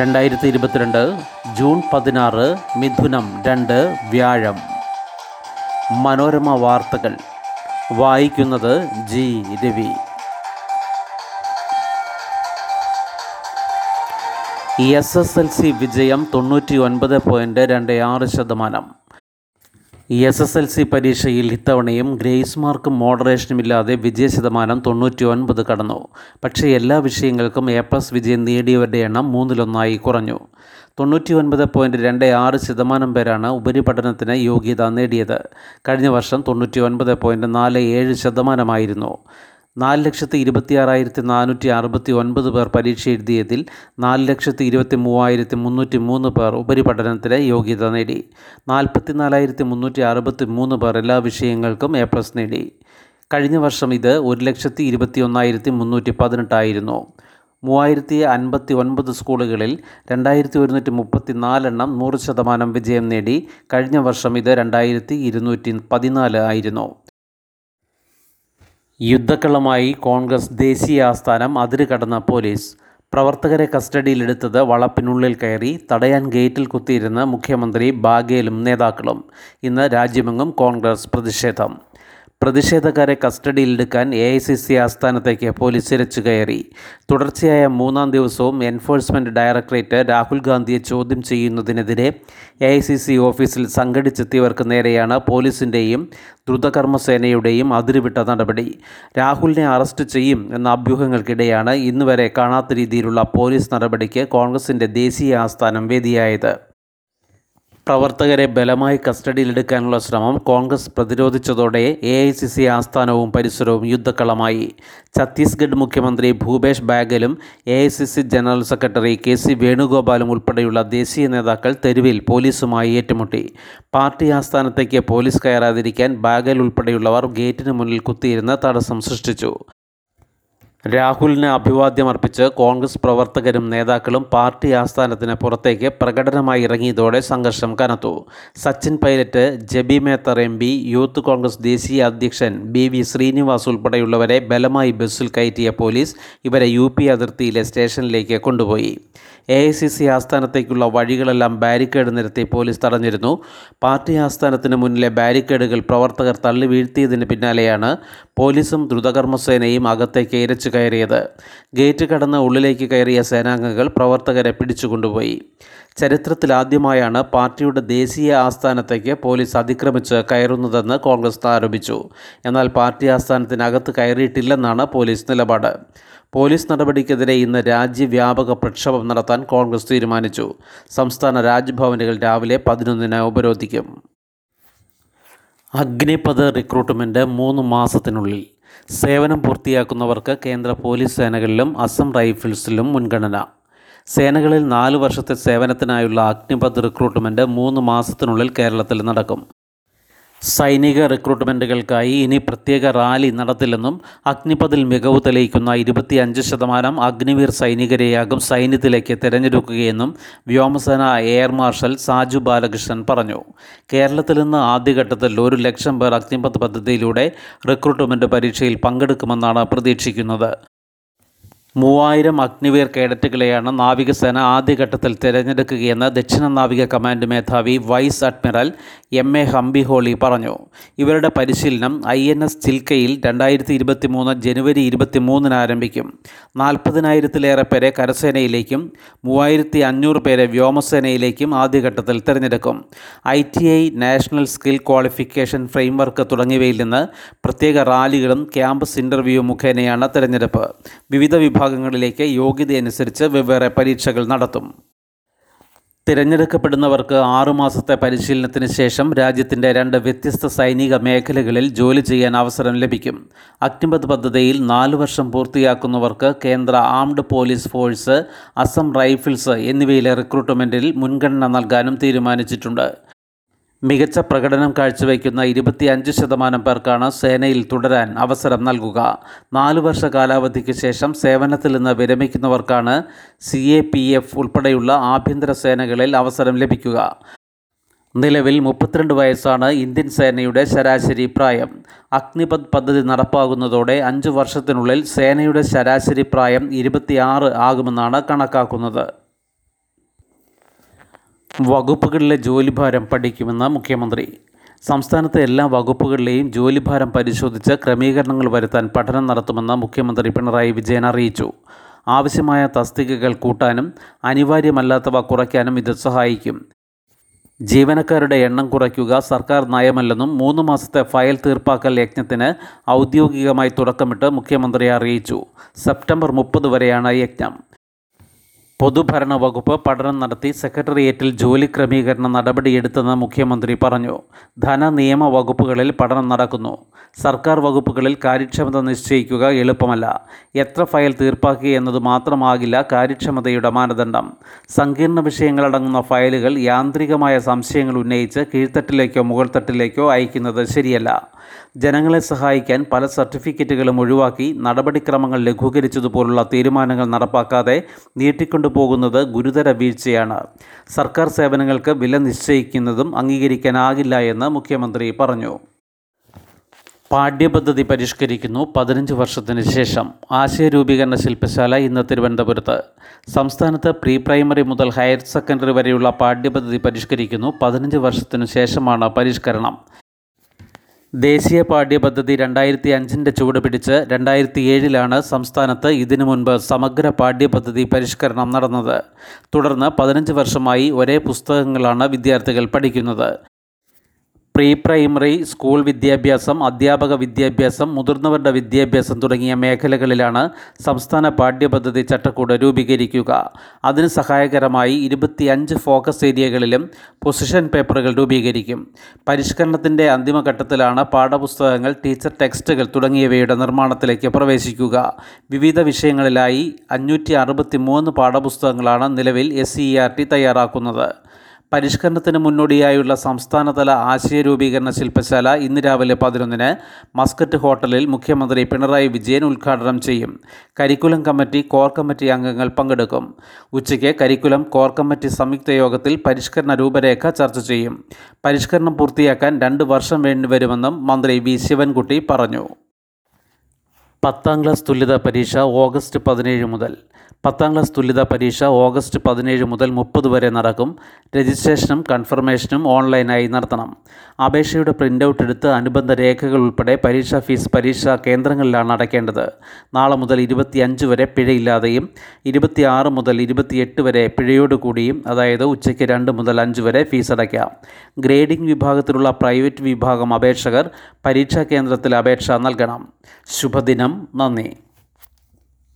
രണ്ടായിരത്തി ഇരുപത്തിരണ്ട് ജൂൺ പതിനാറ് മിഥുനം രണ്ട് വ്യാഴം. മനോരമ വാർത്തകൾ. വായിക്കുന്നത് G. Ravi. S S L C വിജയം തൊണ്ണൂറ്റി ഒൻപത് പോയിന്റ് രണ്ട് ആറ് ശതമാനം. എസ് എസ് എൽ സി പരീക്ഷയിൽ ഇത്തവണയും ഗ്രേസ് മാർക്കും മോഡറേഷനും ഇല്ലാതെ വിജയ ശതമാനം തൊണ്ണൂറ്റി ഒൻപത് കടന്നു. പക്ഷേ എല്ലാ വിഷയങ്ങൾക്കും എ പ്ലസ് വിജയം നേടിയവരുടെ എണ്ണം മൂന്നിലൊന്നായി കുറഞ്ഞു. തൊണ്ണൂറ്റി ഒൻപത് പോയിന്റ് രണ്ട് ആറ് ശതമാനം പേരാണ് ഉപരിപഠനത്തിന് യോഗ്യത നേടിയത്. കഴിഞ്ഞ വർഷം തൊണ്ണൂറ്റി ഒൻപത് പോയിന്റ് നാല് ഏഴ് ശതമാനമായിരുന്നു. നാല് ലക്ഷത്തി ഇരുപത്തിയാറായിരത്തി നാനൂറ്റി അറുപത്തി ഒൻപത് പേർ പരീക്ഷ എഴുതിയതിൽ നാല് ലക്ഷത്തി ഇരുപത്തി മൂവായിരത്തി മുന്നൂറ്റി മൂന്ന് പേർ ഉപരിപഠനത്തിന് യോഗ്യത നേടി. നാൽപ്പത്തി നാലായിരത്തി മുന്നൂറ്റി അറുപത്തി മൂന്ന് പേർ എല്ലാ വിഷയങ്ങൾക്കും എ പ്ലസ് നേടി. കഴിഞ്ഞ വർഷം ഇത് ഒരു ലക്ഷത്തി ഇരുപത്തി ഒന്നായിരത്തി മുന്നൂറ്റി പതിനെട്ടായിരുന്നു. മൂവായിരത്തി അൻപത്തി ഒൻപത് സ്കൂളുകളിൽ രണ്ടായിരത്തി ഒരുന്നൂറ്റി മുപ്പത്തി നാലെണ്ണം നൂറ് ശതമാനം വിജയം നേടി. കഴിഞ്ഞ വർഷം ഇത് രണ്ടായിരത്തി ഇരുന്നൂറ്റി പതിനാല് ആയിരുന്നു. യുദ്ധക്കളമായി കോൺഗ്രസ് ദേശീയ ആസ്ഥാനം അതിര് കടന്ന പോലീസ് പ്രവർത്തകരെ കസ്റ്റഡിയിലെടുത്തത് വളപ്പിനുള്ളിൽ കയറി തടയാൻ ഗേറ്റിൽ കുത്തിയിരുന്ന മുഖ്യമന്ത്രി ബാഗേലും നേതാക്കളും. ഇന്ന് രാജ്യമെങ്ങും കോൺഗ്രസ് പ്രതിഷേധം. പ്രതിഷേധക്കാരെ കസ്റ്റഡിയിലെടുക്കാൻ എ ഐ സി സി ആസ്ഥാനത്തേക്ക് പോലീസ് ഇരച്ചു കയറി. തുടർച്ചയായ മൂന്നാം ദിവസവും എൻഫോഴ്സ്മെന്റ് ഡയറക്ടറേറ്റ് രാഹുൽ ഗാന്ധിയെ ചോദ്യം ചെയ്യുന്നതിനെതിരെ എ ഐ സി സി ഓഫീസിൽ സംഘടിച്ചെത്തിയവർക്ക് നേരെയാണ് പോലീസിന്റെയും ദ്രുതകർമ്മസേനയുടെയും അതിരുവിട്ട നടപടി. രാഹുലിനെ അറസ്റ്റ് ചെയ്യും എന്ന അഭ്യൂഹങ്ങൾക്കിടെയാണ് ഇന്നുവരെ കാണാത്ത രീതിയിലുള്ള പോലീസ് നടപടിക്ക് കോൺഗ്രസിന്റെ ദേശീയ ആസ്ഥാനം വേദിയായത്. പ്രവർത്തകരെ ബലമായി കസ്റ്റഡിയിലെടുക്കാനുള്ള ശ്രമം കോൺഗ്രസ് പ്രതിരോധിച്ചതോടെ എ ഐ സി സി ആസ്ഥാനവും പരിസരവും യുദ്ധക്കളമായി. ഛത്തീസ്ഗഡ് മുഖ്യമന്ത്രി Bhupesh ബാഗലും A I C C general secretary K C വേണുഗോപാലും ഉൾപ്പെടെയുള്ള ദേശീയ നേതാക്കൾ തെരുവിൽ പോലീസുമായി ഏറ്റുമുട്ടി. പാർട്ടി ആസ്ഥാനത്തേക്ക് പോലീസ് കയറാതിരിക്കാൻ ബാഗൽ ഉൾപ്പെടെയുള്ളവർ ഗേറ്റിന് മുന്നിൽ കുത്തിയിരുന്ന് തടസ്സം സൃഷ്ടിച്ചു. രാഹുലിന് അഭിവാദ്യം അർപ്പിച്ച് കോൺഗ്രസ് പ്രവർത്തകരും നേതാക്കളും പാർട്ടി ആസ്ഥാനത്തിന് പുറത്തേക്ക് പ്രകടനമായി ഇറങ്ങിയതോടെ സംഘർഷം കനത്തു. Sachin Pilot Jebi Mather M P youth Congress ദേശീയ അധ്യക്ഷൻ ബി വി ശ്രീനിവാസ് ഉൾപ്പെടെയുള്ളവരെ ബലമായി ബസ്സിൽ കയറ്റിയ പോലീസ് ഇവരെ യു പി അതിർത്തിയിലെ സ്റ്റേഷനിലേക്ക് കൊണ്ടുപോയി. എ ഐ സി സി ആസ്ഥാനത്തേക്കുള്ള വഴികളെല്ലാം ബാരിക്കേഡ് നിരത്തി പോലീസ് തടഞ്ഞിരുന്നു. പാർട്ടി ആസ്ഥാനത്തിന് മുന്നിലെ ബാരിക്കേഡുകൾ പ്രവർത്തകർ തള്ളി വീഴ്ത്തിയതിന് പിന്നാലെയാണ് പോലീസും ദ്രുതകർമ്മസേനയും അകത്തേക്ക് ഇരച്ചു കയറിയത്. ഗേറ്റ് കടന്ന് ഉള്ളിലേക്ക് കയറിയ സേനാംഗങ്ങൾ പ്രവർത്തകരെ പിടിച്ചുകൊണ്ടുപോയി ചരിത്രത്തിലാദ്യമായാണ് പാർട്ടിയുടെ ദേശീയ ആസ്ഥാനത്തേക്ക് പോലീസ് അതിക്രമിച്ച് കയറുന്നതെന്ന് കോൺഗ്രസ് ആരോപിച്ചു. എന്നാൽ പാർട്ടി ആസ്ഥാനത്തിനകത്ത് കയറിയിട്ടില്ലെന്നാണ് പോലീസ് നിലപാട്. പോലീസ് നടപടിക്കെതിരെ ഇന്ന് രാജ്യവ്യാപക പ്രക്ഷോഭം നടത്താൻ കോൺഗ്രസ് തീരുമാനിച്ചു. സംസ്ഥാന രാജ്ഭവനുകൾ രാവിലെ പതിനൊന്നിന് ഉപരോധിക്കും. അഗ്നിപഥ റിക്രൂട്ട്മെന്റ് മൂന്ന് മാസത്തിനുള്ളിൽ. സേവനം പൂർത്തിയാക്കുന്നവർക്ക് കേന്ദ്ര പോലീസ് സേനകളിലും അസം റൈഫിൾസിലും മുൻഗണന. സേനകളിൽ നാല് വർഷത്തെ സേവനത്തിനായുള്ള അഗ്നിപഥ് റിക്രൂട്ട്മെന്റ് മൂന്ന് മാസത്തിനുള്ളിൽ കേരളത്തിൽ നടക്കും. സൈനിക റിക്രൂട്ട്മെന്റുകൾക്കായി ഇനി പ്രത്യേക റാലി നടത്തില്ലെന്നും അഗ്നിപഥിൽ മികവ് തെളിയിക്കുന്ന ഇരുപത്തിയഞ്ച് ശതമാനം അഗ്നിവീർ സൈനികരെയാകും സൈന്യത്തിലേക്ക് തിരഞ്ഞെടുക്കുകയെന്നും വ്യോമസേന എയർ മാർഷൽ സാജു ബാലകൃഷ്ണൻ പറഞ്ഞു. കേരളത്തിൽ നിന്ന് ആദ്യഘട്ടത്തിൽ ഒരു ലക്ഷം പേർ അഗ്നിപഥ് പദ്ധതിയിലൂടെ റിക്രൂട്ട്മെന്റ് പരീക്ഷയിൽ പങ്കെടുക്കുമെന്നാണ് പ്രതീക്ഷിക്കുന്നത്. മൂവായിരം അഗ്നിവീർ കേഡറ്റുകളെയാണ് നാവികസേന ആദ്യഘട്ടത്തിൽ തിരഞ്ഞെടുക്കുകയെന്ന് ദക്ഷിണ നാവിക കമാൻഡ് മേധാവി vice admiral M A Hambiholi പറഞ്ഞു. ഇവരുടെ പരിശീലനം ഐ എൻ എസ് ചിൽക്കയിൽ രണ്ടായിരത്തി ഇരുപത്തി മൂന്ന് ജനുവരി ഇരുപത്തി മൂന്നിന് ആരംഭിക്കും. നാൽപ്പതിനായിരത്തിലേറെ പേരെ കരസേനയിലേക്കും മൂവായിരത്തി അഞ്ഞൂറ് പേരെ വ്യോമസേനയിലേക്കും ആദ്യഘട്ടത്തിൽ തിരഞ്ഞെടുക്കും. I T I national skill qualification framework തുടങ്ങിയവയിൽ നിന്ന് പ്രത്യേക റാലികളും ക്യാമ്പസ് ഇന്റർവ്യൂ മുഖേനയാണ് തിരഞ്ഞെടുപ്പ്. വിവിധ വിഭാഗങ്ങളിലേക്ക് യോഗ്യതയനുസരിച്ച് വെവ്വേറെ പരീക്ഷകൾ നടത്തും. തിരഞ്ഞെടുക്കപ്പെടുന്നവർക്ക് ആറുമാസത്തെ പരിശീലനത്തിന് ശേഷം രാജ്യത്തിന്റെ രണ്ട് വ്യത്യസ്ത സൈനിക മേഖലകളിൽ ജോലി ചെയ്യാൻ അവസരം ലഭിക്കും. അക്ടിമത് പദ്ധതിയിൽ നാല് വർഷം പൂർത്തിയാക്കുന്നവർക്ക് കേന്ദ്ര armed police force Assam rifles എന്നിവയിലെ റിക്രൂട്ട്മെന്റിൽ മുൻഗണന നൽകാനും തീരുമാനിച്ചിട്ടുണ്ട്. മികച്ച പ്രകടനം കാഴ്ചവെക്കുന്ന ഇരുപത്തിയഞ്ച് ശതമാനം പേർക്കാണ് സേനയിൽ തുടരാൻ അവസരം നൽകുക. നാല് വർഷ കാലാവധിക്ക് ശേഷം സേവനത്തിൽ നിന്ന് വിരമിക്കുന്നവർക്കാണ് സി എ പി എഫ് ഉൾപ്പെടെയുള്ള ആഭ്യന്തര സേനകളിൽ അവസരം ലഭിക്കുക. നിലവിൽ മുപ്പത്തിരണ്ട് വയസ്സാണ് ഇന്ത്യൻ സേനയുടെ ശരാശരി പ്രായം. അഗ്നിപഥ് പദ്ധതി നടപ്പാകുന്നതോടെ അഞ്ച് വർഷത്തിനുള്ളിൽ സേനയുടെ ശരാശരി പ്രായം ഇരുപത്തിയാറ് ആകുമെന്നാണ് കണക്കാക്കുന്നത്. വകുപ്പുകളിലെ ജോലിഭാരം പഠിക്കുമെന്ന് മുഖ്യമന്ത്രി. സംസ്ഥാനത്തെ എല്ലാ വകുപ്പുകളിലെയും ജോലിഭാരം പരിശോധിച്ച് ക്രമീകരണങ്ങൾ വരുത്താൻ പഠനം നടത്തുമെന്ന് മുഖ്യമന്ത്രി പിണറായി വിജയൻ അറിയിച്ചു. ആവശ്യമായ തസ്തികകൾ കൂട്ടാനും അനിവാര്യമല്ലാത്തവ കുറയ്ക്കാനും ഇത് സഹായിക്കും. ജീവനക്കാരുടെ എണ്ണം കുറയ്ക്കുക സർക്കാർ നയമല്ലെന്നും മൂന്ന് മാസത്തെ ഫയൽ തീർപ്പാക്കൽ യജ്ഞത്തിന് ഔദ്യോഗികമായി തുടക്കമിട്ട് മുഖ്യമന്ത്രി അറിയിച്ചു. സെപ്റ്റംബർ മുപ്പത് വരെയാണ് യജ്ഞം. പൊതുഭരണ വകുപ്പ് പഠനം നടത്തി സെക്രട്ടേറിയറ്റിൽ ജോലി ക്രമീകരണ നടപടിയെടുത്തെന്ന് മുഖ്യമന്ത്രി പറഞ്ഞു. ധന നിയമ വകുപ്പുകളിൽ പഠനം നടക്കുന്നു. സർക്കാർ വകുപ്പുകളിൽ കാര്യക്ഷമത നിശ്ചയിക്കുക എളുപ്പമല്ല. എത്ര ഫയൽ തീർപ്പാക്കി എന്നത് മാത്രമാകില്ല കാര്യക്ഷമതയുടെ മാനദണ്ഡം. സങ്കീർണ വിഷയങ്ങളടങ്ങുന്ന ഫയലുകൾ യാന്ത്രികമായ സംശയങ്ങൾ ഉന്നയിച്ച് കീഴ്ത്തട്ടിലേക്കോ മുകൾത്തട്ടിലേക്കോ അയക്കുന്നത് ശരിയല്ല. ജനങ്ങളെ സഹായിക്കാൻ പല സർട്ടിഫിക്കറ്റുകളും ഒഴിവാക്കി നടപടിക്രമങ്ങൾ ലഘൂകരിച്ചതുപോലുള്ള തീരുമാനങ്ങൾ നടപ്പാക്കാതെ നീട്ടിക്കൊണ്ടു പോകുന്നത് ഗുരുതര വീഴ്ചയാണ്. സർക്കാർ സേവനങ്ങൾക്ക് വില നിശ്ചയിക്കുന്നതും അംഗീകരിക്കാനാകില്ല എന്ന് മുഖ്യമന്ത്രി പറഞ്ഞു. പാഠ്യപദ്ധതി പരിഷ്കരിക്കുന്നു പതിനഞ്ച് വർഷത്തിന് ശേഷം. ആശയരൂപീകരണ ശില്പശാല ഇന്ന് തിരുവനന്തപുരത്ത്. സംസ്ഥാനത്ത് പ്രീ പ്രൈമറി മുതൽ ഹയർ സെക്കൻഡറി വരെയുള്ള പാഠ്യപദ്ധതി പരിഷ്കരിക്കുന്നു പതിനഞ്ച് വർഷത്തിനു ശേഷമാണ് പരിഷ്കരണം. ദേശീയ പാഠ്യപദ്ധതി രണ്ടായിരത്തി അഞ്ചിന്റെ ചുവട് പിടിച്ച് രണ്ടായിരത്തി ഏഴിലാണ് സംസ്ഥാനത്ത് ഇതിനു മുൻപ് സമഗ്ര പാഠ്യപദ്ധതി പരിഷ്കരണം നടന്നത്. തുടർന്ന് പതിനഞ്ച് വർഷമായി ഒരേ പുസ്തകങ്ങളാണ് വിദ്യാർത്ഥികൾ പഠിക്കുന്നത്. പ്രീ പ്രൈമറി സ്കൂൾ വിദ്യാഭ്യാസം അധ്യാപക വിദ്യാഭ്യാസം മുതിർന്നവരുടെ വിദ്യാഭ്യാസം തുടങ്ങിയ മേഖലകളിലാണ് സംസ്ഥാന പാഠ്യപദ്ധതി ചട്ടക്കൂട് രൂപീകരിക്കുക. അതിന് സഹായകരമായി ഇരുപത്തിയഞ്ച് ഫോക്കസ് ഏരിയകളിലും പൊസിഷൻ പേപ്പറുകൾ രൂപീകരിക്കും. പരിഷ്കരണത്തിന്റെ അന്തിമഘട്ടത്തിലാണ് പാഠപുസ്തകങ്ങൾ ടീച്ചർ ടെക്സ്റ്റുകൾ തുടങ്ങിയവയുടെ നിർമ്മാണത്തിലേക്ക് പ്രവേശിക്കുക. വിവിധ വിഷയങ്ങളിലായി അഞ്ഞൂറ്റി പാഠപുസ്തകങ്ങളാണ് നിലവിൽ എസ് സി ആർ ടി തയ്യാറാക്കുന്നത്. പരിഷ്കരണത്തിന് മുന്നോടിയായുള്ള സംസ്ഥാനതല ആശയരൂപീകരണ ശില്പശാല ഇന്ന് രാവിലെ പതിനൊന്നിന് മസ്കറ്റ് ഹോട്ടലിൽ മുഖ്യമന്ത്രി പിണറായി വിജയൻ ഉദ്ഘാടനം ചെയ്യും. കരിക്കുലം കമ്മിറ്റി കോർ കമ്മിറ്റി അംഗങ്ങൾ പങ്കെടുക്കും. ഉച്ചയ്ക്ക് കരിക്കുലം കോർ കമ്മിറ്റി സംയുക്ത യോഗത്തിൽ പരിഷ്കരണ രൂപരേഖ ചർച്ച ചെയ്യും. പരിഷ്കരണം പൂർത്തിയാക്കാൻ രണ്ട് വർഷം വേണ്ടിവരുമെന്നും മന്ത്രി വി. ശിവൻകുട്ടി പറഞ്ഞു. പത്താം ക്ലാസ് തുല്യതാ പരീക്ഷ ഓഗസ്റ്റ് പതിനേഴ് മുതൽ. പത്താം ക്ലാസ് തുല്യതാ പരീക്ഷ ഓഗസ്റ്റ് പതിനേഴ് മുതൽ മുപ്പത് വരെ നടക്കും. രജിസ്ട്രേഷനും കൺഫർമേഷനും ഓൺലൈനായി നടത്തണം. അപേക്ഷയുടെ പ്രിന്റ് ഔട്ട് എടുത്ത് അനുബന്ധ രേഖകൾ ഉൾപ്പെടെ പരീക്ഷാ ഫീസ് പരീക്ഷാ കേന്ദ്രങ്ങളിലാണ് അടയ്ക്കേണ്ടത്. നാളെ മുതൽ ഇരുപത്തിയഞ്ച് വരെ പിഴയില്ലാതെയും ഇരുപത്തിയാറ് മുതൽ ഇരുപത്തിയെട്ട് വരെ പിഴയോട് കൂടിയും അതായത് ഉച്ചയ്ക്ക് രണ്ട് മുതൽ അഞ്ച് വരെ ഫീസ് അടയ്ക്കാം. ഗ്രേഡിംഗ് വിഭാഗത്തിലുള്ള പ്രൈവറ്റ് വിഭാഗം അപേക്ഷകർ പരീക്ഷാ കേന്ദ്രത്തിൽ അപേക്ഷ നൽകണം. ശുഭദിനം. നന്ദി.